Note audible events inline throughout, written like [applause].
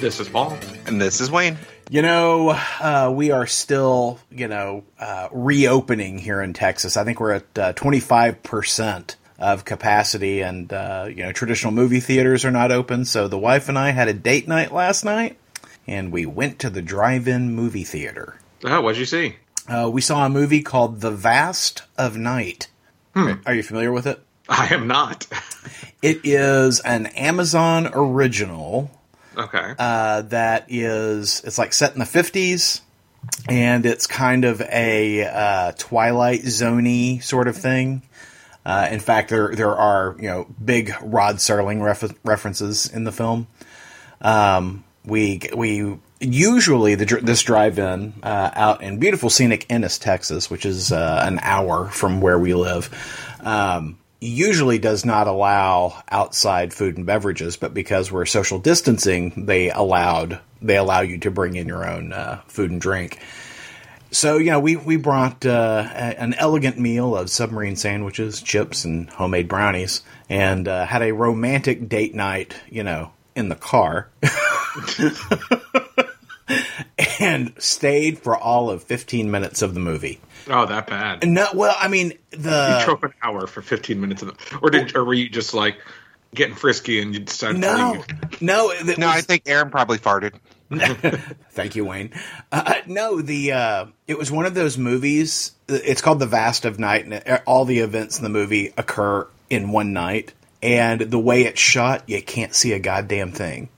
This is Paul. And this is Wayne. You know, uh, we are still, you know, uh, reopening here in Texas. I think we're at uh, 25% of capacity, and, uh, you know, traditional movie theaters are not open. So the wife and I had a date night last night, and we went to the drive in movie theater. Oh, what'd you see? Uh, we saw a movie called The Vast of Night. Are you familiar with it? I am not. [laughs] It is an Amazon original okay. uh, that is it's like set in the 50s and it's kind of a uh, twilight zoney sort of thing. Uh, in fact there there are you know big rod serling ref- references in the film. Um, we we usually the, this drive-in uh, out in beautiful scenic Ennis, Texas, which is uh, an hour from where we live, um, usually does not allow outside food and beverages. But because we're social distancing, they allowed they allow you to bring in your own uh, food and drink. So you know, we we brought uh, an elegant meal of submarine sandwiches, chips, and homemade brownies, and uh, had a romantic date night. You know, in the car. [laughs] and stayed for all of 15 minutes of the movie. Oh, that bad. No, well, I mean, the you the drove an hour for 15 minutes, of the, or did, or were you just like getting frisky and you decided to no, leave? no, No, was- I think Aaron probably farted. [laughs] [laughs] Thank you, Wayne. Uh, no, the uh, it was one of those movies. It's called The Vast of Night, and all the events in the movie occur in one night. And the way it's shot, you can't see a goddamn thing.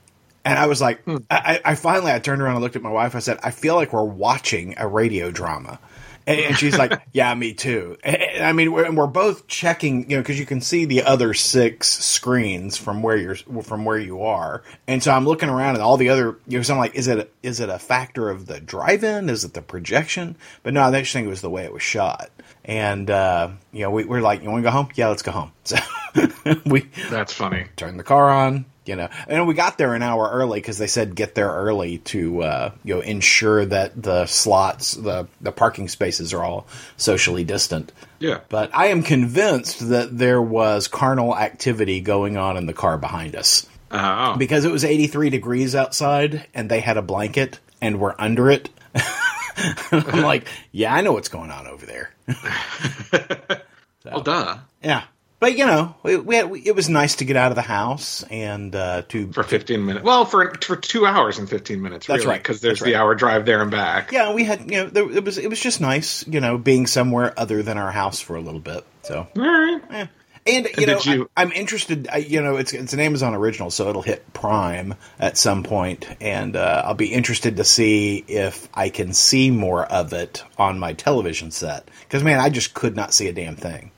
And I was like, I, I finally I turned around and looked at my wife. I said, I feel like we're watching a radio drama. And, she's like, [laughs] Yeah, me too. And, I mean, we're, and we're both checking, you know, because you can see the other six screens from where you're from where you are. And so I'm looking around and all the other, you know, so I'm like, is it a, it a factor of the drive-in? Is it the projection? But no, the interesting it was the way it was shot. And uh, you know, we, we're like, you want to go home? Yeah, let's go home. [laughs] So [laughs] we That's funny. Turn the car on, you know, and we got there an hour early because they said get there early to uh, you know ensure that the slots, the the parking spaces are all socially distant. Yeah. But I am convinced that there was carnal activity going on in the car behind us Oh, because it was 83 degrees outside and they had a blanket and we're under it. [laughs] I'm like, yeah, I know what's going on over there. [laughs] [laughs] well, duh. Yeah. But you know, we, we, had, it was nice to get out of the house and uh, to For 15 minutes. Well, for for two hours and 15 minutes. That's really, right. Because there's That's the hour drive there and back. yeah, we had you know there, it was it was just nice you know being somewhere other than our house for a little bit. So All right. eh. and you know you- I, am interested. I, you know it's it's an Amazon original, so it'll hit Prime at some point, and uh, I'll be interested to see if I can see more of it on my television set. Because man, I just could not see a damn thing.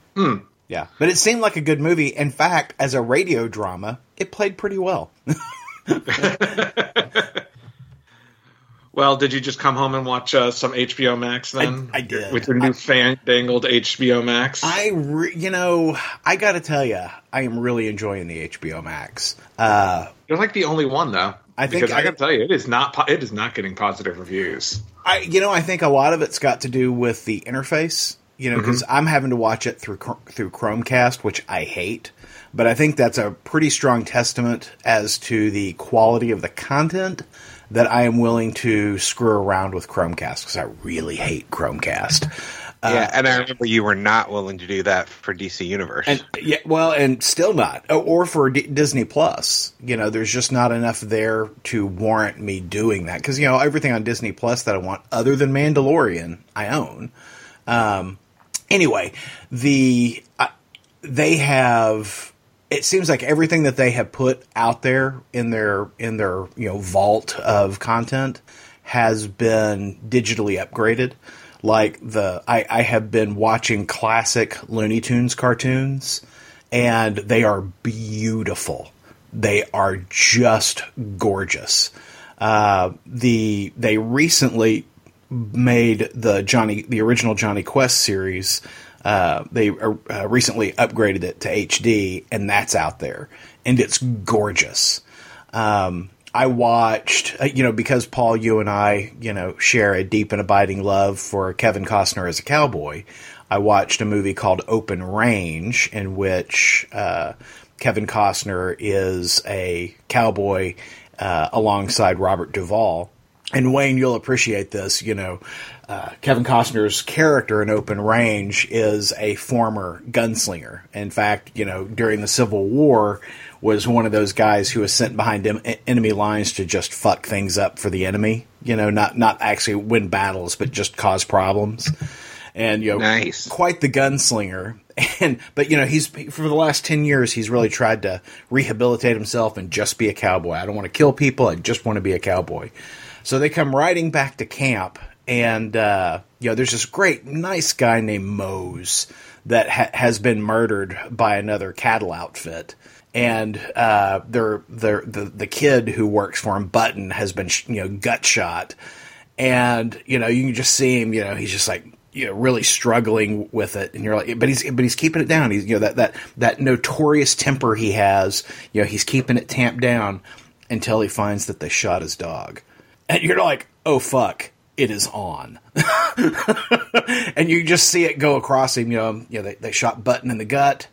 Yeah, but it seemed like a good movie. In fact, as a radio drama, it played pretty well. [laughs] Well, did you just come home and watch uh, some HBO Max then? I did. With your new fan dangled HBO Max? I, re- you know, I got to tell you, I am really enjoying the HBO Max. Uh, You're like the only one though. I think because I, I- can tell you, it is not po- it is not getting positive reviews. I, you know, I think a lot of it's got to do with the interface. You know, because I'm having to watch it through through Chromecast, which I hate. But I think that's a pretty strong testament as to the quality of the content that I am willing to screw around with Chromecast because I really hate Chromecast. yeah, and I remember you were not willing to do that for DC Universe. And yeah, well, and still not, or for D- Disney Plus. You know, there's just not enough there to warrant me doing that because you know everything on Disney Plus that I want, other than Mandalorian, I own. Um, anyway, the uh, they have. It seems like everything that they have put out there in their in their you know vault of content has been digitally upgraded. Like the I, I have been watching classic Looney Tunes cartoons, and they are beautiful. They are just gorgeous. Uh, the they recently made the Johnny the original Jonny Quest series. Uh, they uh, uh, recently upgraded it to HD, and that's out there, and it's gorgeous. Um, I watched, uh, you know, because Paul, you and I, you know, share a deep and abiding love for Kevin Costner as a cowboy. I watched a movie called Open Range, in which uh, Kevin Costner is a cowboy uh, alongside Robert Duvall. And Wayne, you'll appreciate this. You know, uh, Kevin Costner's character in Open Range is a former gunslinger. In fact, you know, during the Civil War, was one of those guys who was sent behind em- enemy lines to just fuck things up for the enemy. You know, not not actually win battles, but just cause problems. And you know, Nice. quite the gunslinger. [laughs] And but you know, he's for the last ten years he's really tried to rehabilitate himself and just be a cowboy. I don't want to kill people. I just want to be a cowboy. So they come riding back to camp, and uh, you know, there's this great, nice guy named Mose that ha- has been murdered by another cattle outfit, and uh, they're, they're, the the kid who works for him, Button, has been you know gut shot, and you know you can just see him. You know, he's just like you know really struggling with it, and you're like, but he's but he's keeping it down. He's you know that that that notorious temper he has. You know, he's keeping it tamped down until he finds that they shot his dog, and you're like, oh fuck. It is on, [laughs] and you just see it go across him. You know, you know they, they shot Button in the gut,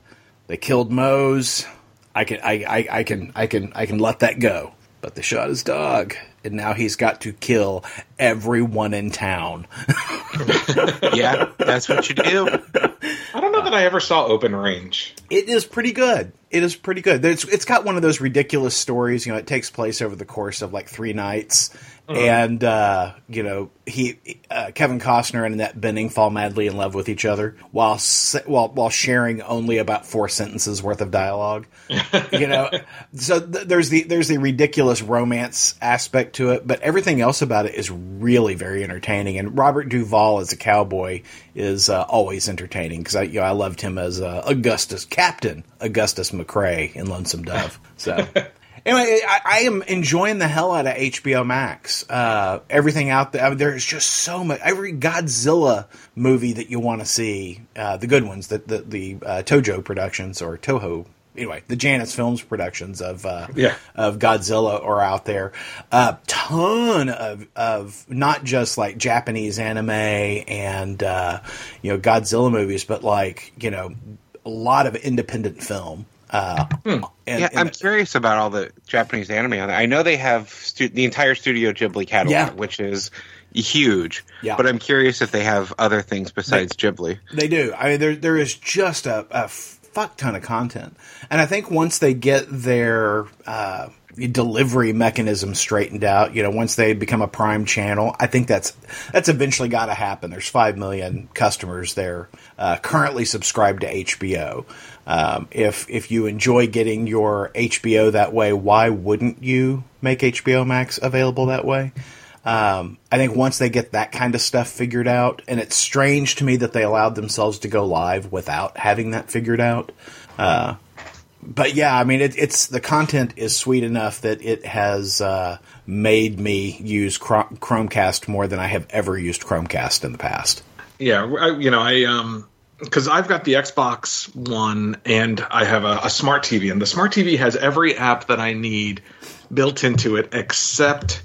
they killed Mose. I can I, I, I can I can I can let that go. But they shot his dog, and now he's got to kill everyone in town. [laughs] yeah, that's what you do. I don't know that I ever saw Open Range. It is pretty good. It is pretty good. It's, it's got one of those ridiculous stories. You know, it takes place over the course of like three nights, and uh, you know, he uh, Kevin Costner and Annette Bening fall madly in love with each other while while while sharing only about four sentences worth of dialogue. [laughs] you know, so th- there's the there's the ridiculous romance aspect to it, but everything else about it is really very entertaining. And Robert Duvall as a cowboy is uh, always entertaining because I you know I loved him as uh, Augustus Captain Augustus McCrae in Lonesome Dove. [laughs] So. Anyway, I, I am enjoying the hell out of HBO Max. Uh, everything out there, I mean, there's just so much. Every Godzilla movie that you want to see, uh, the good ones, the the, the uh, Tojo productions or Toho, anyway, the Janus Films productions of uh, Yeah. of Godzilla are out there. A ton of of not just like Japanese anime and uh, you know Godzilla movies, but like you know a lot of independent film. Uh, and, Yeah, and- I'm curious about all the Japanese anime on there. I know they have stu- the entire Studio Ghibli catalog, Yeah. which is huge. Yeah. But I'm curious if they have other things besides Ghibli. They do. I mean, there there is just a, a fuck ton of content, and I think once they get their uh, delivery mechanism straightened out, you know, once they become a prime channel, I think that's that's eventually got to happen. There's five million customers there uh, currently subscribed to HBO. Um, if if you enjoy getting your HBO that way, why wouldn't you make HBO Max available that way? Um, I think once they get that kind of stuff figured out, and it's strange to me that they allowed themselves to go live without having that figured out. Uh, but yeah, I mean, it, it's the content is sweet enough that it has uh, made me use Chromecast more than I have ever used Chromecast in the past. Yeah, I, you know, I um because I've got the Xbox One and I have a, a smart TV, and the smart TV has every app that I need built into it except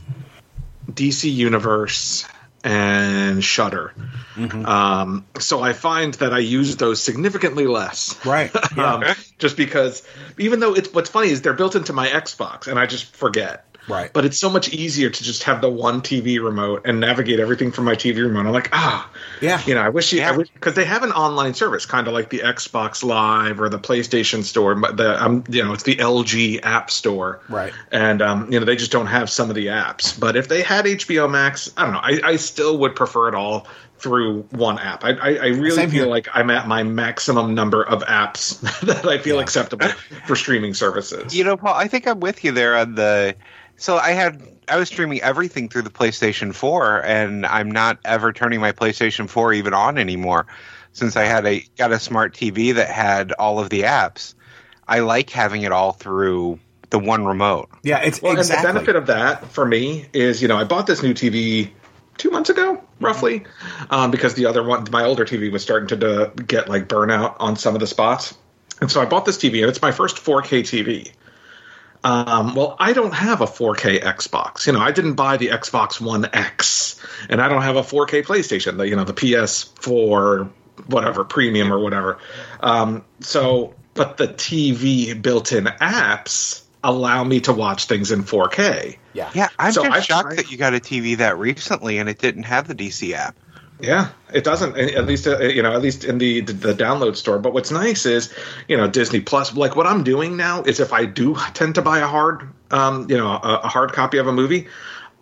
DC Universe and Shudder. Um, so I find that I use those significantly less. Right. [laughs] um, just because, even though it's what's funny is they're built into my Xbox, and I just forget. Right. But it's so much easier to just have the one TV remote and navigate everything from my TV remote. I'm like, ah, Yeah. You know, I wish you, Yeah. I wish because they have an online service, kind of like the Xbox Live or the PlayStation Store. But the, um, you know, it's the LG App Store, Right. And um, you know, they just don't have some of the apps. But if they had HBO Max, I don't know. I, I still would prefer it all through one app. I, I, I really Same feel here. like I'm at my maximum number of apps [laughs] that I feel acceptable for streaming services. You know, Paul, I think I'm with you there on the. So I had I was streaming everything through the PlayStation 4, and I'm not ever turning my PlayStation 4 even on anymore, since I had a got a smart TV that had all of the apps. I like having it all through the one remote. Yeah, it's Well, exactly. and the benefit of that for me is, you know, I bought this new TV two months ago, roughly, um, because the other one, my older TV, was starting to, to get like burnout on some of the spots, and so I bought this TV, and it's my first 4K TV. Um, well, I don't have a 4K Xbox. You know, I didn't buy the Xbox One X, and I don't have a 4K PlayStation. The you know the PS4 whatever premium or whatever. Um, so but the TV built-in apps allow me to watch things in 4K. Yeah. Yeah, I'm So just I've shocked tried- that you got a TV that recently and it didn't have the DC app. Yeah, it doesn't. At least uh, you know, at least in the the download store. But what's nice is, you know, Disney Plus. Like what I'm doing now is, if I do tend to buy a hard, um, you know, a, a hard copy of a movie,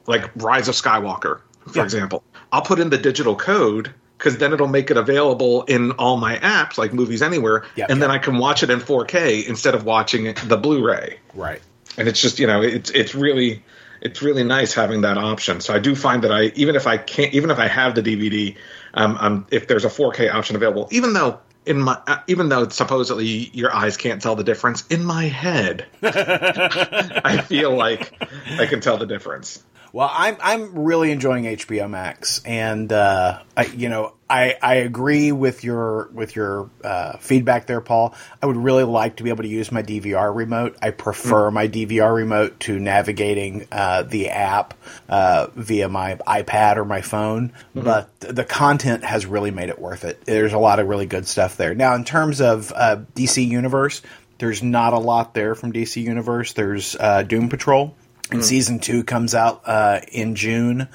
like Rise of Skywalker, for Yeah. example, I'll put in the digital code because then it'll make it available in all my apps, like Movies Anywhere, Yeah. and then I can watch it in 4K instead of watching it, the Blu-ray Right. and it's just you know it's it's really it's really nice having that option. So I do find that I even if I can't even if I have the DVD, um, um if there's a 4K option available, even though in my uh, even though supposedly your eyes can't tell the difference, in my head, [laughs] I feel like I can tell the difference. Well, I'm I'm really enjoying HBO Max, and uh, I you know I I agree with your with your uh, feedback there, Paul. I would really like to be able to use my DVR remote. I prefer my DVR remote to navigating uh, the app uh, via my iPad or my phone, but the content has really made it worth it. There's a lot of really good stuff there. Now, in terms of uh, DC Universe, there's not a lot there from DC Universe. There's uh, Doom Patrol and season two comes out uh, in June.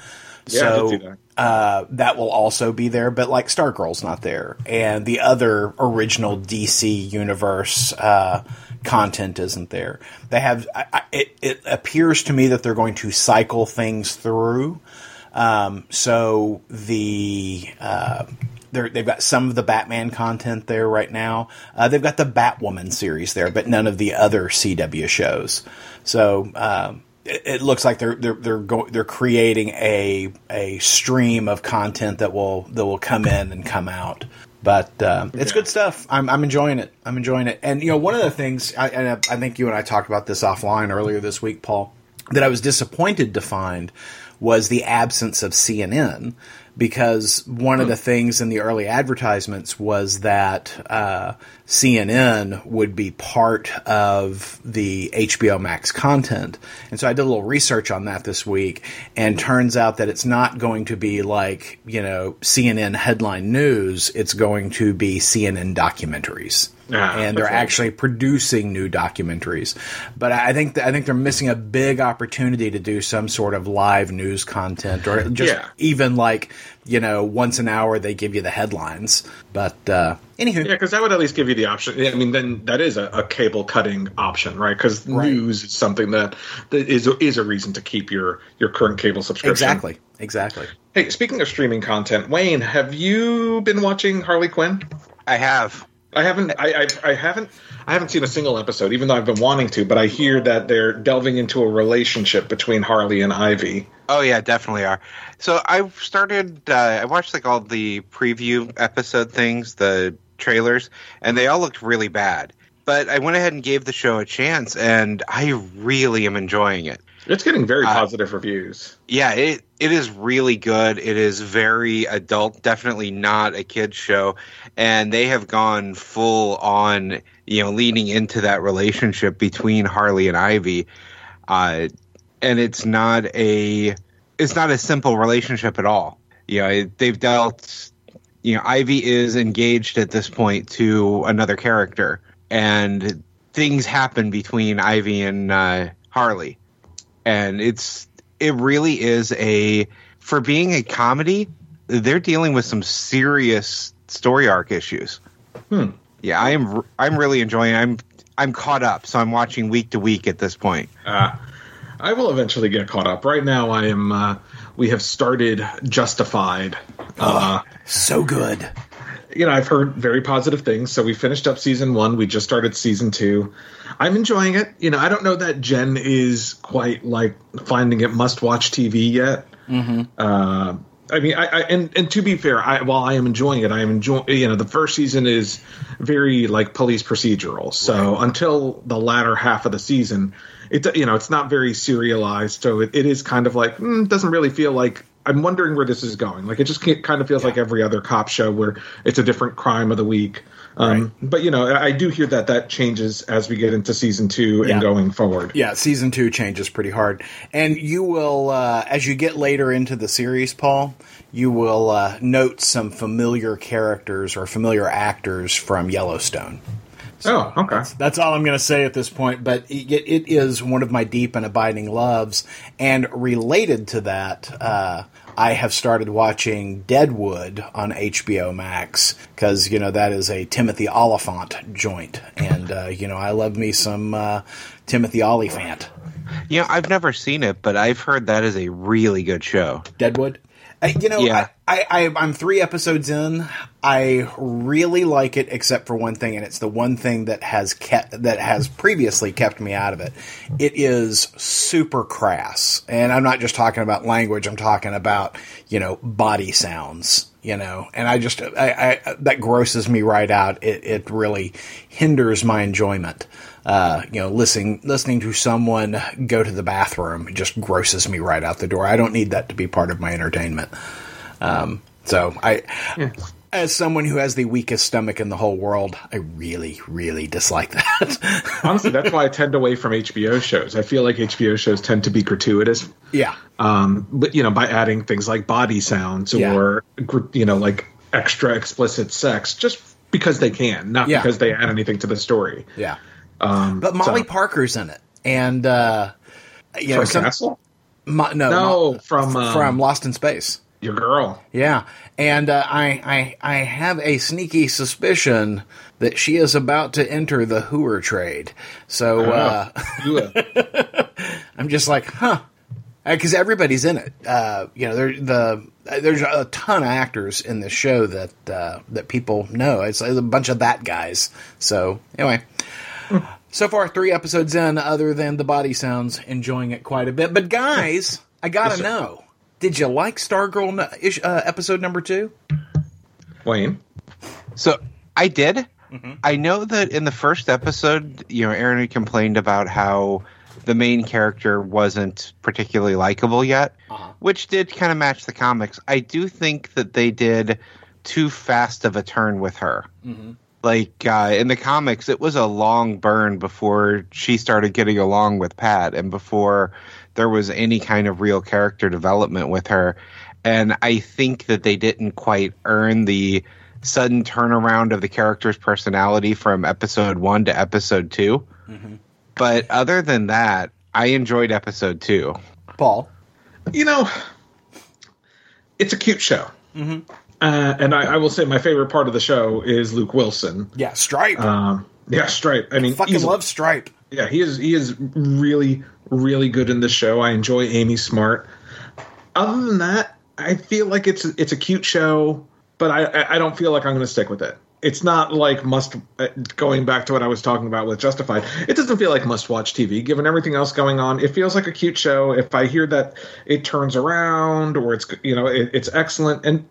Yeah, so that. Uh, that will also be there, but like Stargirl's not there, and the other original DC universe uh, content isn't there. They have I, I, it. It appears to me that they're going to cycle things through. Um, so the uh, they're, they've got some of the Batman content there right now. Uh, they've got the Batwoman series there, but none of the other CW shows. So um, it, looks like they're they're they're go- they're creating a a stream of content that will that will come in and come out. But uh, it's Yeah. good stuff. I'm I'm enjoying it. I'm enjoying it. And you know, one of the things I, and I think you and I talked about this offline earlier this week, Paul, that I was disappointed to find was the absence of CNN because one of the things in the early advertisements was that uh, CNN would be part of the HBO Max content. And so I did a little research on that this week, and turns out that it's not going to be like, you know, CNN headline news, it's going to be CNN documentaries. Ah, and they're that's right. actually producing new documentaries. But I think I think they're missing a big opportunity to do some sort of live news content, or just Yeah. even like you know once an hour they give you the headlines. But uh, anywho, Yeah, because that would at least give you the option. I mean, then that is a, a cable cutting option, right? Because Right. news is something that, that is is a reason to keep your your current cable subscription. exactly, exactly. Hey, speaking of streaming content, Wayne, have you been watching Harley Quinn? I have. I haven't. I, I I haven't. I haven't seen a single episode, even though I've been wanting to. But I hear that they're delving into a relationship between Harley and Ivy. Oh yeah, definitely are. So I started. Uh, I watched like all the preview episode things, the trailers, and they all looked really bad. But I went ahead and gave the show a chance, and I really am enjoying it. It's getting very Uh, positive reviews. Yeah, it it is really good. It is very adult, definitely not a kids show, and they have gone full on, you know, leaning into that relationship between Harley and Ivy. Uh, and it's not a it's not a simple relationship at all. You know, they've dealt. You know, Ivy is engaged at this point to another character, and things happen between Ivy and uh, Harley and it's it really is a for being a comedy they're dealing with some serious story arc issues Hmm. yeah i am i'm really enjoying i'm i'm caught up so i'm watching week to week at this point Uh, I will eventually get caught up. Right now, I am. Uh, we have started Justified. Uh, So good. you know, I've heard very positive things. So we finished up season one. We just started season two. I'm enjoying it. You know, I don't know that Jen is quite like finding it must watch TV yet. Mm-hmm. Uh, I mean, I, I and and to be fair, I, while I am enjoying it, I am enjoying. You know, the first season is very like police procedural. So until the latter half of the season, it you know it's not very serialized. So it, it is kind of like mm, doesn't really feel like. I'm wondering where this is going. Like it just kind of feels like every other cop show where it's a different crime of the week. Um, But you know, I do hear that that changes as we get into season two Yeah. and going forward. Yeah, season two changes pretty hard, and you will uh, as you get later into the series, Paul. You will uh, note some familiar characters or familiar actors from Yellowstone. oh, okay. That's all I'm going to say at this point. But it, it is one of my deep and abiding loves. And related to that, uh, I have started watching Deadwood on HBO Max because you know that is a Timothy Olyphant joint, and uh, you know I love me some uh, Timothy Olyphant. You know, I've never seen it, but I've heard that is a really good show. Deadwood. Uh, you know, Yeah. I, I, I, I'm three episodes in. I really like it, except for one thing, and it's the one thing that has kept that has previously kept me out of it. It is super crass, and I'm not just talking about language. I'm talking about you know body sounds. You know, and I just I, I that grosses me right out. It it really hinders my enjoyment. Uh, you know, listening listening to someone go to the bathroom just grosses me right out the door. I don't need that to be part of my entertainment. Um, so I, as someone who has the weakest stomach in the whole world, I really, really dislike that. [laughs] Honestly, that's why I tend away from HBO shows. I feel like HBO shows tend to be gratuitous. yeah, um, but you know, by adding things like body sounds Yeah. or you know, like extra explicit sex, just because they can, not Yeah. because they add anything to the story. yeah. Um, But Molly so- Parker's in it, and uh, you know, from some, Castle, Mo- no, no, Mo- from um, from Lost in Space. your girl. Yeah, and uh, I, I I have a sneaky suspicion that she is about to enter the hooer trade. So uh, [laughs] I'm just like, huh, because everybody's in it. Uh, you know, there the there's a ton of actors in this show that uh, that people know. It's, a bunch of that guys. So anyway. [laughs] So far, three episodes in, other than the body sounds, enjoying it quite a bit. But guys, I gotta Yes, know: Did you like Stargirl no- uh, episode number two? Wayne. So I did. I know that in the first episode, you know, Aaron had complained about how the main character wasn't particularly likable yet, which did kind of match the comics. I do think that they did too fast of a turn with her. Like uh, in the comics, it was a long burn before she started getting along with Pat and before there was any kind of real character development with her. And I think that they didn't quite earn the sudden turnaround of the character's personality from episode one to episode 2 But other than that, I enjoyed episode two. Paul. You know, it's a cute show. Mm-hmm. Uh, and I, I will say my favorite part of the show is Luke Wilson. Yeah, Stripe. Um, yeah, Stripe. I mean, Fucking easily. love Stripe. Yeah, he is. He is really, really good in the show. I enjoy Amy Smart. Other than that, I feel like it's it's a cute show, but I I- don't feel like I'm going to stick with it. It's not like must. uh, Going back to what I was talking about with Justified, it doesn't feel like must watch TV. Given everything else going on, it feels like a cute show. If I hear that it turns around or it's you know it, it's excellent and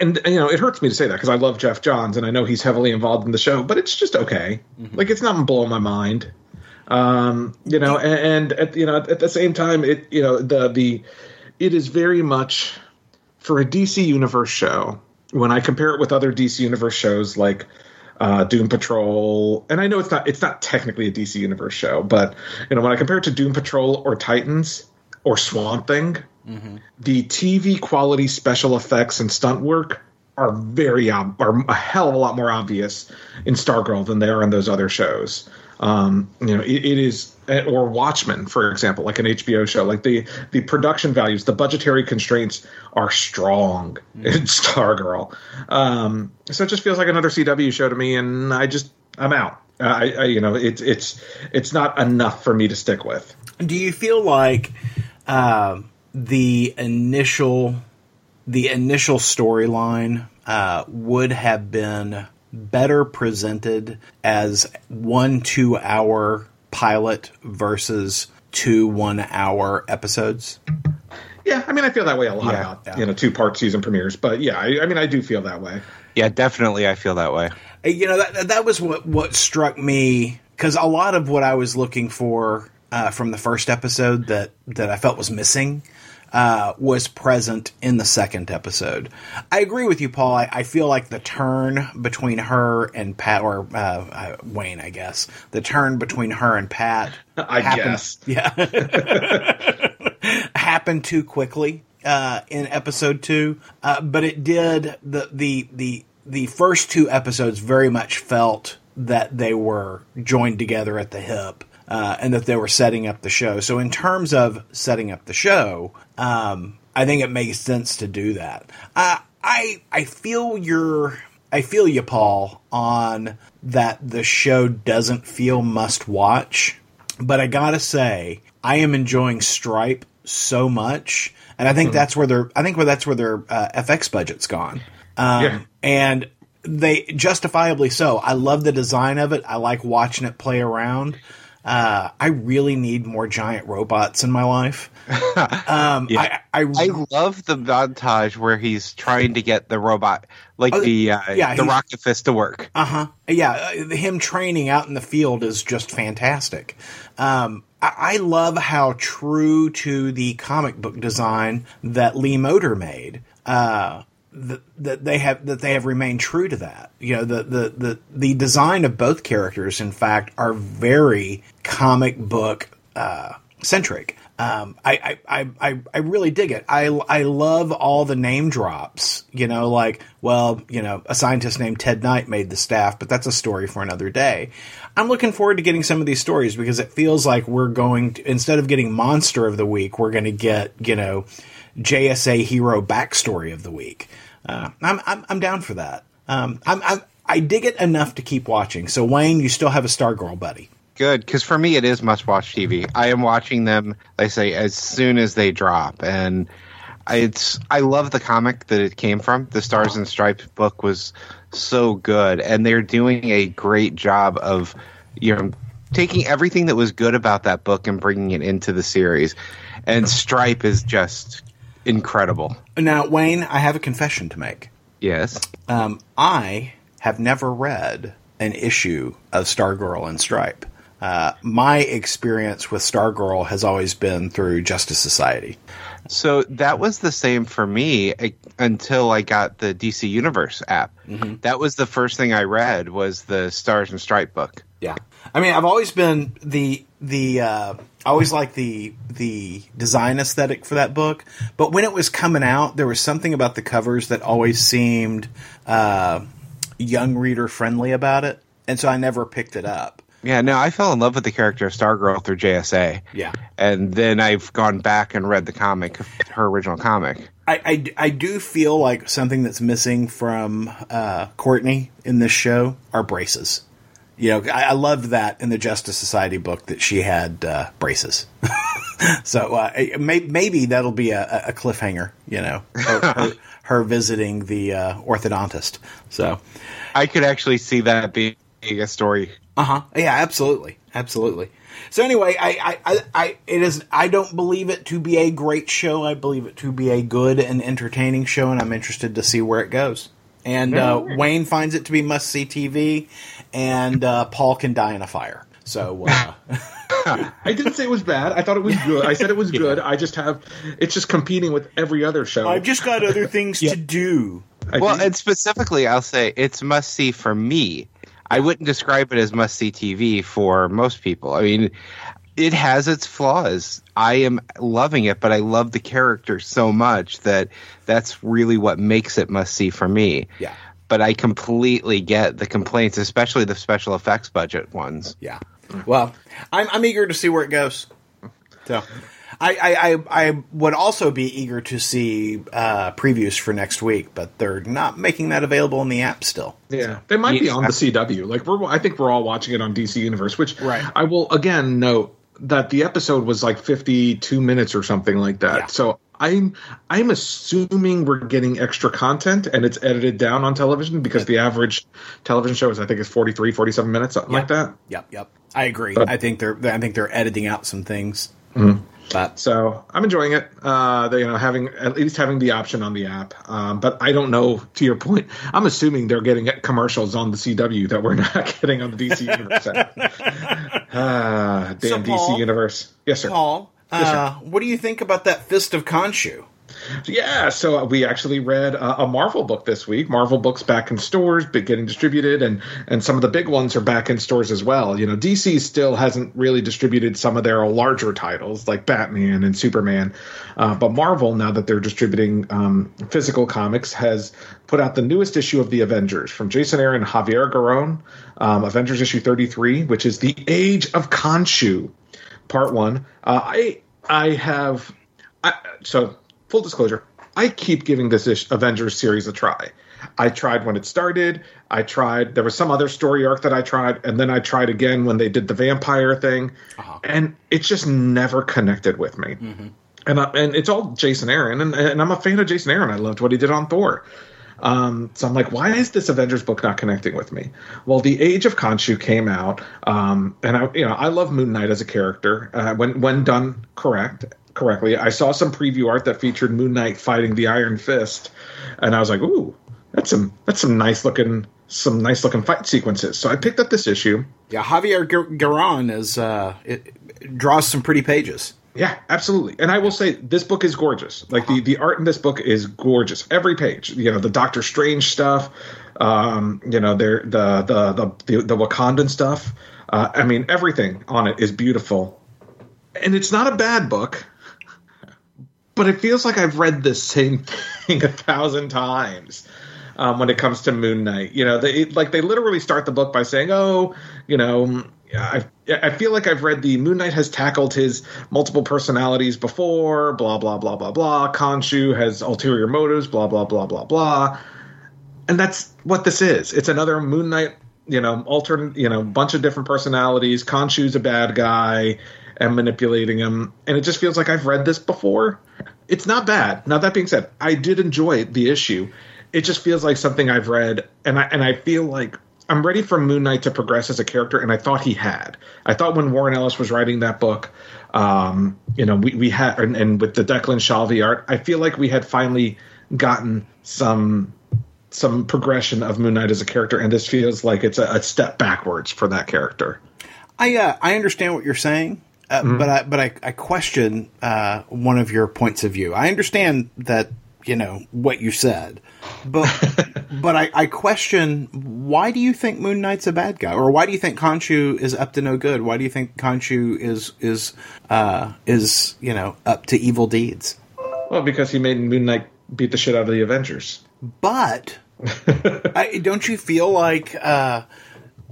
and you know it hurts me to say that because I love Geoff Johns and I know he's heavily involved in the show, but it's just okay. Like it's not blowing my mind. Um, you know, and, and at you know at the same time, it you know the the it is very much for a DC Universe show. When I compare it with other DC Universe shows like uh, Doom Patrol, and I know it's not it's not technically a DC Universe show, but you know when I compare it to Doom Patrol or Titans or Swamp Thing, the TV quality special effects and stunt work are very ob- are a hell of a lot more obvious in Stargirl than they are in those other shows. Um, you know, it, it is or Watchmen, for example, like an HBO show. Like the the production values, the budgetary constraints are strong in [laughs] Stargirl. Um, so it just feels like another CW show to me, and I just I'm out. I, I you know it's it's it's not enough for me to stick with. Do you feel like um the initial the initial storyline uh, would have been better presented as one two hour pilot versus two one hour episodes? Yeah, I mean, I feel that way a lot Yeah. about Yeah. you know two part season premieres, but yeah, I, I mean, I do feel that way. Yeah, definitely, I feel that way. Uh, you know that that was what what struck me because a lot of what I was looking for uh, from the first episode that that I felt was missing uh, was present in the second episode. I agree with you, Paul. I, I feel like the turn between her and Pat, or uh, uh, Wayne, I guess, the turn between her and Pat, [laughs] I happened- guess. [laughs] yeah, [laughs] happened too quickly uh, in episode two, uh, but it did the the the the first two episodes very much felt that they were joined together at the hip uh, and that they were setting up the show. So, in terms of setting up the show, um, I think it makes sense to do that. Uh, I I feel your I feel you, Paul, on that the show doesn't feel must watch, but I gotta say I am enjoying Stripe so much, and I think mm-hmm. that's where their I think where that's where their uh, FX budget's gone. Um, yeah. And they justifiably so. I love the design of it. I like watching it play around. Uh, I really need more giant robots in my life. [laughs] Um, yeah. I, I, I, love the montage where he's trying to get the robot, like uh, the uh, yeah, the rocket fist, to work. Uh huh. Yeah, uh, him training out in the field is just fantastic. Um, I, I love how true to the comic book design that Lee Moder made. Uh, that, they have that they have remained true to that. You know, the, the the the design of both characters, in fact, are very comic book uh, centric. Um, I, I, I, I really dig it. I, I love all the name drops, you know, like, well, you know, a scientist named Ted Knight made the staff, but that's a story for another day. I'm looking forward to getting some of these stories because it feels like we're going to, instead of getting monster of the week, we're going to get, you know, JSA hero backstory of the week. Uh, I'm, I'm, I'm down for that. Um, I'm, I'm, I dig it enough to keep watching. So Wayne, you still have a Stargirl buddy. Good, because for me it is must watch TV. I am watching them, I say, as soon as they drop, and it's I love the comic that it came from. The Stars and Stripes book was so good, and they're doing a great job of you know taking everything that was good about that book and bringing it into the series. And Stripe is just incredible. Now, Wayne, I have a confession to make. Yes. Um, I have never read an issue of Stargirl and Stripe. Uh, my experience with Stargirl has always been through Justice Society. So that was the same for me eh, until I got the DC Universe app. Mm-hmm. That was the first thing I read was the Stars and Stripe book. Yeah, I mean, I've always been the the uh, I always liked the the design aesthetic for that book, but when it was coming out, there was something about the covers that always seemed uh, young reader friendly about it, and so I never picked it up. Yeah, no, I fell in love with the character of Stargirl through JSA. Yeah, and then I've gone back and read the comic, her original comic. I, I, I do feel like something that's missing from uh, Courtney in this show are braces. You know, I, I loved that in the Justice Society book that she had uh, braces. [laughs] so uh, may, maybe that'll be a, a cliffhanger. You know, her, her, [laughs] her visiting the uh, orthodontist. So I could actually see that being a story. Uh huh. Yeah, absolutely, absolutely. So anyway, I, I, I, it is. I don't believe it to be a great show. I believe it to be a good and entertaining show, and I'm interested to see where it goes. And uh, Wayne finds it to be must see TV, and uh, Paul can die in a fire. So uh, [laughs] [laughs] I didn't say it was bad. I thought it was good. I said it was yeah. good. I just have it's just competing with every other show. I've just got other things [laughs] to do. I well, and specifically, I'll say it's must see for me. I wouldn't describe it as must see TV for most people. I mean, it has its flaws. I am loving it, but I love the character so much that that's really what makes it must see for me. Yeah. But I completely get the complaints, especially the special effects budget ones. Yeah. Well, I'm I'm eager to see where it goes. So, I I, I, I would also be eager to see uh, previews for next week, but they're not making that available in the app still. Yeah, they might be on the CW. Like we're, I think we're all watching it on DC Universe, which right. I will again note that the episode was like 52 minutes or something like that. Yeah. So I'm I'm assuming we're getting extra content and it's edited down on television because the average television show is I think is 43 47 minutes something yep. like that. Yep, yep. I agree. But, I think they're I think they're editing out some things. Mm-hmm. But so I'm enjoying it. Uh, they, you know, having at least having the option on the app. Um, but I don't know. To your point, I'm assuming they're getting commercials on the CW that we're [laughs] not getting on the DC universe app. [laughs] Ah, damn so Paul, DC universe. Yes, sir. Paul, yes, sir. Uh, what do you think about that Fist of Khonshu? Yeah, so we actually read a, a, Marvel book this week. Marvel books back in stores, but getting distributed, and and some of the big ones are back in stores as well. You know, DC still hasn't really distributed some of their larger titles like Batman and Superman, uh, but Marvel, now that they're distributing um, physical comics, has put out the newest issue of the Avengers from Jason Aaron and Javier Garron, um, Avengers issue thirty three, which is the Age of Khonshu, part one. Uh, I I have I, so full disclosure, I keep giving this ish Avengers series a try. I tried when it started. I tried. There was some other story arc that I tried, and then I tried again when they did the vampire thing, uh-huh. and it just never connected with me. Mm-hmm. And I, and it's all Jason Aaron, and, and I'm a fan of Jason Aaron. I loved what he did on Thor. Um, so I'm like, why is this Avengers book not connecting with me? Well, the Age of Khonshu came out, um, and I, you know, I love Moon Knight as a character uh, when when done correct, correctly. I saw some preview art that featured Moon Knight fighting the Iron Fist, and I was like, "Ooh, that's some that's some nice looking some nice looking fight sequences." So I picked up this issue. Yeah, Javier Garron is uh, it, it draws some pretty pages. Yeah, absolutely. And I will say this book is gorgeous. Like uh-huh. the the art in this book is gorgeous. Every page, you know, the Doctor Strange stuff, um, you know, the, the the the the Wakandan stuff. Uh, I mean, everything on it is beautiful. And it's not a bad book but it feels like I've read the same [laughs] thing a thousand times. Um, when it comes to Moon Knight, you know, they like they literally start the book by saying, "Oh, you know, I I feel like I've read the Moon Knight has tackled his multiple personalities before, blah blah blah blah blah. Khonshu has ulterior motives, blah blah blah blah blah." And that's what this is. It's another Moon Knight, you know, alternate, you know, bunch of different personalities. Khonshu's a bad guy and manipulating him, and it just feels like I've read this before it's not bad. Now that being said, I did enjoy the issue. It just feels like something I've read, and I and I feel like I'm ready for Moon Knight to progress as a character, and I thought he had. I thought when Warren Ellis was writing that book, um, you know, we, we had, and, and, with the Declan Shalvey art, I feel like we had finally gotten some some progression of Moon Knight as a character, and this feels like it's a, a step backwards for that character. I uh, I understand what you're saying. Uh, mm-hmm. But I but I, I question uh, one of your points of view. I understand that you know what you said, but [laughs] but I, I question why do you think Moon Knight's a bad guy, or why do you think Khonshu is up to no good? Why do you think Khonshu is is uh, is you know up to evil deeds? Well, because he made Moon Knight beat the shit out of the Avengers. But [laughs] I, don't you feel like uh,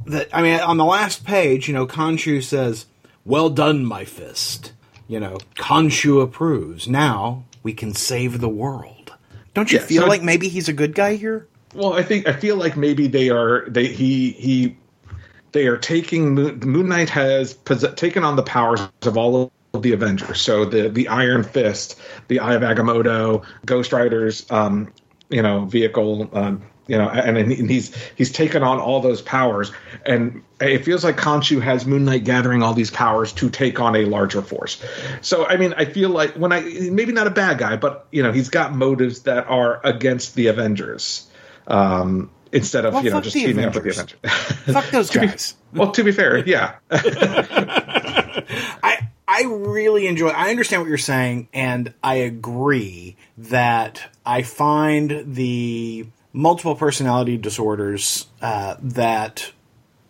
that? I mean, on the last page, you know, Khonshu says well done, my fist. You know, Khonshu approves. Now we can save the world. Don't you yeah, feel so like maybe he's a good guy here? Well, I think I feel like maybe they are. They he he. They are taking Moon, Moon Knight has taken on the powers of all of the Avengers. So the the Iron Fist, the Eye of Agamotto, Ghost Rider's um, you know vehicle, um, you know, and, and he's he's taken on all those powers, and it feels like Khonshu has Moon Knight gathering all these powers to take on a larger force. So, I mean, I feel like when I maybe not a bad guy, but you know, he's got motives that are against the Avengers. Um, instead of well, you know just teaming Avengers. up with the Avengers. fuck those [laughs] guys. Be, well, to be fair, yeah. [laughs] I really enjoy. I understand what you're saying, and I agree that I find the multiple personality disorders uh, that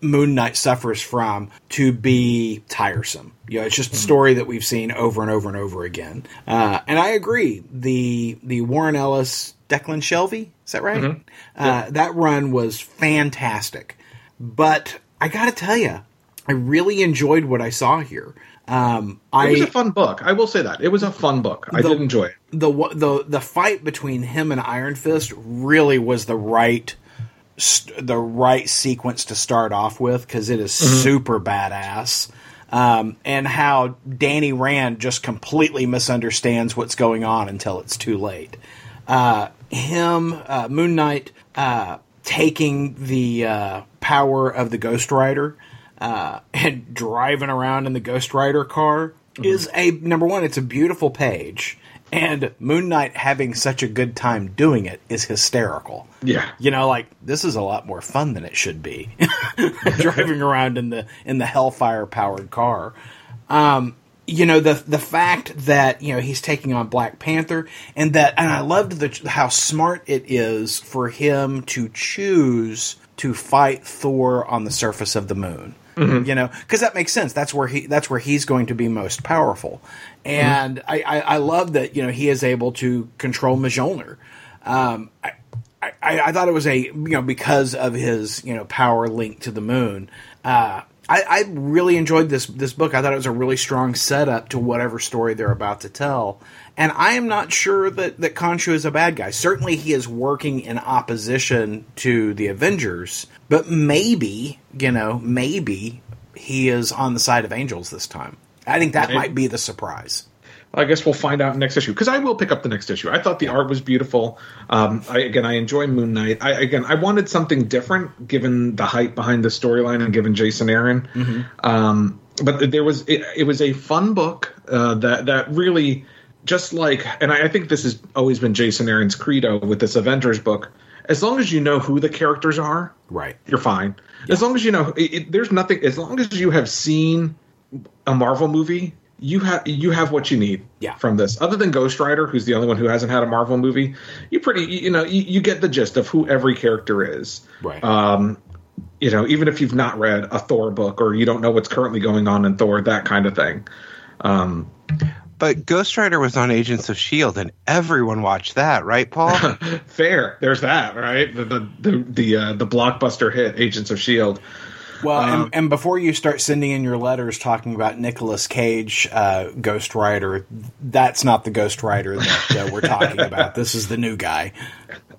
Moon Knight suffers from to be tiresome. You know, it's just a story that we've seen over and over and over again. Uh, and I agree. The the Warren Ellis Declan Shalvey is that right? Mm-hmm. Uh, that run was fantastic. But I got to tell you, I really enjoyed what I saw here. Um, it was a fun book. I will say that it was a fun book. I did enjoy it. The the the fight between him and Iron Fist really was the right the right sequence to start off with because it is mm-hmm. super badass. Um, and how Danny Rand just completely misunderstands what's going on until it's too late. Uh, him, uh, Moon Knight, uh, taking the uh, power of the Ghost Rider uh, [laughs] and driving around in the Ghost Rider car mm-hmm. is a number one. It's a beautiful page, and Moon Knight having such a good time doing it is hysterical. Yeah, you know, like this is a lot more fun than it should be [laughs] driving around in the in the Hellfire powered car. Um, you know the the fact that you know he's taking on Black Panther, and that and I loved the how smart it is for him to choose to fight Thor on the surface of the moon. Mm-hmm. You know, because that makes sense. That's where he that's where he's going to be most powerful, and mm-hmm. I, I, I love that you know he is able to control Mjolnir. Um, I, I, I thought it was a you know because of his you know power linked to the moon. Uh, I, I really enjoyed this this book. I thought it was a really strong setup to whatever story they're about to tell. And I am not sure that that Khonshu is a bad guy. Certainly, he is working in opposition to the Avengers, but maybe you know maybe he is on the side of angels this time. I think that might be the surprise. I guess we'll find out next issue because I will pick up the next issue. I thought the art was beautiful. Um, I, again, I enjoy Moon Knight. I, again, I wanted something different given the hype behind the storyline and given Jason Aaron. Mm-hmm. Um, but there was it, it, was a fun book uh, that that really just like, and I, I think this has always been Jason Aaron's credo with this Avengers book. As long as you know who the characters are, right, you're fine. Yeah. As long as you know, it, there's nothing. As long as you have seen a Marvel movie you have you have what you need yeah. from this. Other than Ghost Rider, who's the only one who hasn't had a Marvel movie, you pretty you know you, you get the gist of who every character is. Right. Um, you know, even if you've not read a Thor book or you don't know what's currently going on in Thor, that kind of thing. Um, but Ghost Rider was on Agents of Shield, and everyone watched that, right, Paul? [laughs] Fair. There's that, right? The the the the, uh, the blockbuster hit, Agents of Shield. Well, um, and, and, before you start sending in your letters talking about Nicolas Cage, uh, Ghost Rider, that's not the Ghost Rider that uh, we're [laughs] talking about. This is the new guy.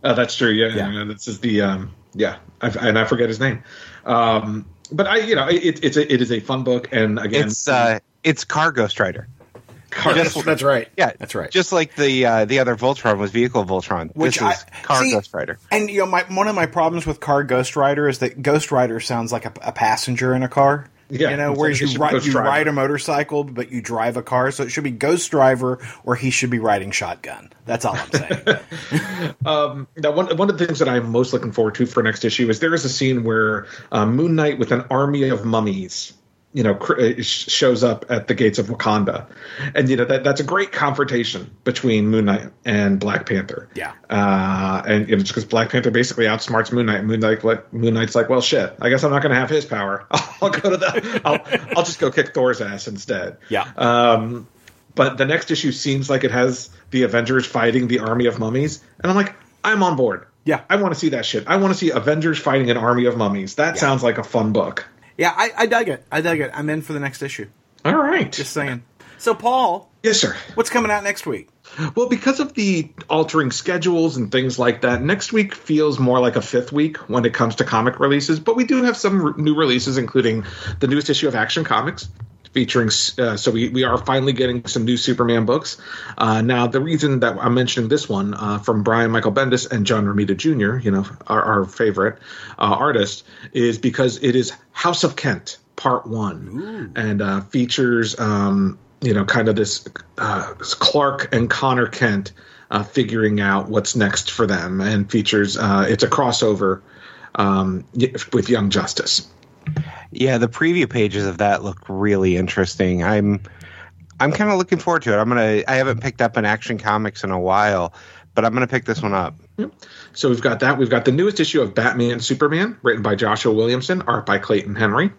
Uh, that's true. Yeah, yeah. this is the um, yeah, I've, and I forget his name. Um, but I, you know, it, it's a, it is a fun book, and again, it's uh, it's Car Ghost Rider. Just, that's right. Yeah, that's right. Just like the uh, the other Voltron was Vehicle Voltron. Which this is Car see, Ghost Rider. And you know, my one of my problems with Car Ghost Rider is that Ghost Rider sounds like a, a passenger in a car. Yeah, you know, whereas you, ride, you ride a motorcycle, but you drive a car, so it should be Ghost Driver, or he should be riding shotgun. That's all I'm saying. [laughs] um, now, one one of the things that I'm most looking forward to for next issue is there is a scene where uh, Moon Knight with an army of mummies you know uh, shows up at the gates of Wakanda, and you know that that's a great confrontation between Moon Knight and Black Panther. Yeah, uh, and you know, just because Black Panther basically outsmarts Moon Knight, Moon Knight like Moon Knight's like, well, shit, I guess I'm not going to have his power. [laughs] I'll go to the, I'll I'll just go kick Thor's ass instead. Yeah. Um, but the next issue seems like it has the Avengers fighting the army of mummies, and I'm like, I'm on board. Yeah, I want to see that shit. I want to see Avengers fighting an army of mummies. That yeah. sounds like a fun book. Yeah, I, I dug it. I dug it. I'm in for the next issue. All right. Just saying. So, Paul. Yes, sir. What's coming out next week? Well, because of the altering schedules and things like that, next week feels more like a fifth week when it comes to comic releases. But we do have some re- new releases, including the newest issue of Action Comics, featuring. Uh, so we, we are finally getting some new Superman books. Uh, now, the reason that I'm mentioning this one uh, from Brian Michael Bendis and John Romita Jr., you know, our, our favorite uh, artist, is because it is House of Kent Part One, Ooh. and uh, features. Um, you know, kind of this uh, Clark and Conner Kent figuring out what's next for them, and features. it's a crossover um, with Young Justice. Yeah, the preview pages of that look really interesting. I'm I'm kind of looking forward to it. I'm gonna. I haven't picked up an Action Comics in a while, but I'm gonna pick this one up. So we've got that. We've got the newest issue of Batman Superman, written by Joshua Williamson, art by Clayton Henry.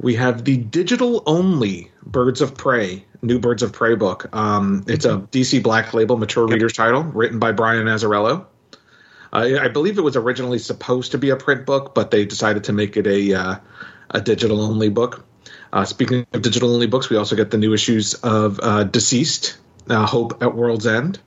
We have the digital only Birds of Prey, new Birds of Prey book. Um, it's a DC Black Label mature yep. readers title, written by Brian Azzarello. Uh, I believe it was originally supposed to be a print book, but they decided to make it a uh, a digital only book. Uh, speaking of digital only books, we also get the new issues of uh, DCeased, uh, Hope at World's End.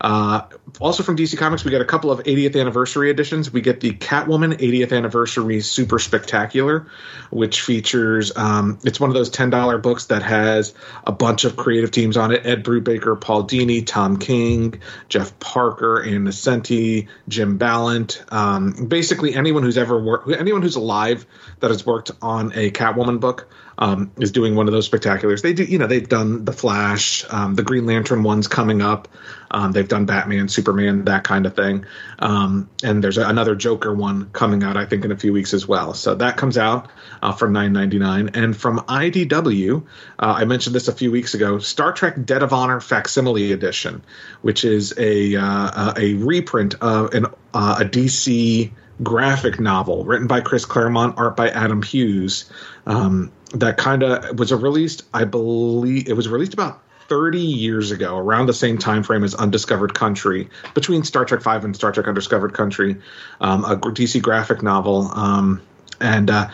Uh, also from DC Comics, we get a couple of 80th anniversary editions. We get the Catwoman 80th anniversary Super Spectacular, which features um, it's one of those $10 books that has a bunch of creative teams on it: Ed Brubaker, Paul Dini, Tom King, Jeff Parker, Ann Nocenti, Jim Balent. Um, basically, anyone who's ever worked, anyone who's alive that has worked on a Catwoman book um, is doing one of those spectaculars. They do, you know, they've done the Flash, um, the Green Lantern ones coming up. Um, they've done Batman, Superman, that kind of thing. Um, and there's another Joker one coming out, I think, in a few weeks as well. So that comes out uh, ninety nine. And from IDW, uh, I mentioned this a few weeks ago, Star Trek Debt of Honor Facsimile Edition, which is a uh, a reprint of an, uh, a DC graphic novel written by Chris Claremont, art by Adam Hughes. Um, that kind of was released, I believe, it was released about 30 years ago, around the same time frame as Undiscovered Country, between Star Trek Five and Star Trek Undiscovered Country, um, a DC graphic novel, um, and uh,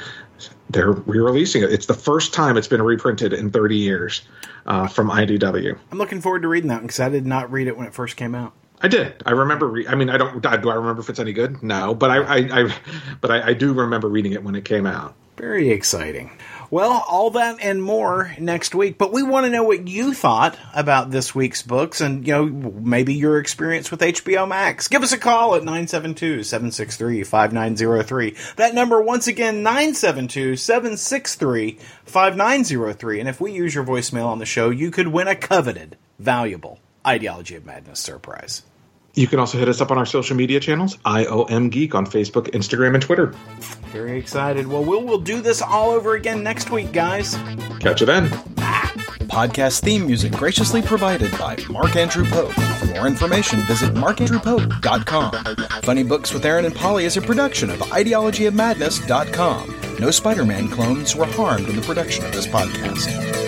they're re-releasing it. It's the first time it's been reprinted in 30 years uh, from IDW. I'm looking forward to reading that because I did not read it when it first came out. I did. I remember. Re- I mean, I don't. Do I remember if it's any good? No, but I, I, I but I, I do remember reading it when it came out. Very exciting. Well, all that and more next week. But we want to know what you thought about this week's books and, you know, maybe your experience with HBO Max. Give us a call at 972 763 5903. That number, once again, 972 763 5903. And if we use your voicemail on the show, you could win a coveted, valuable Ideology of Madness surprise. You can also hit us up on our social media channels, IOM Geek on Facebook, Instagram, and Twitter. Very excited. Well, we'll, we'll do this all over again next week, guys. Catch you then. Podcast theme music graciously provided by Mark Andrew Pope. For more information, visit markandrewpope.com. Funny Books with Aaron and Polly is a production of ideologyofmadness.com. No Spider Man clones were harmed in the production of this podcast.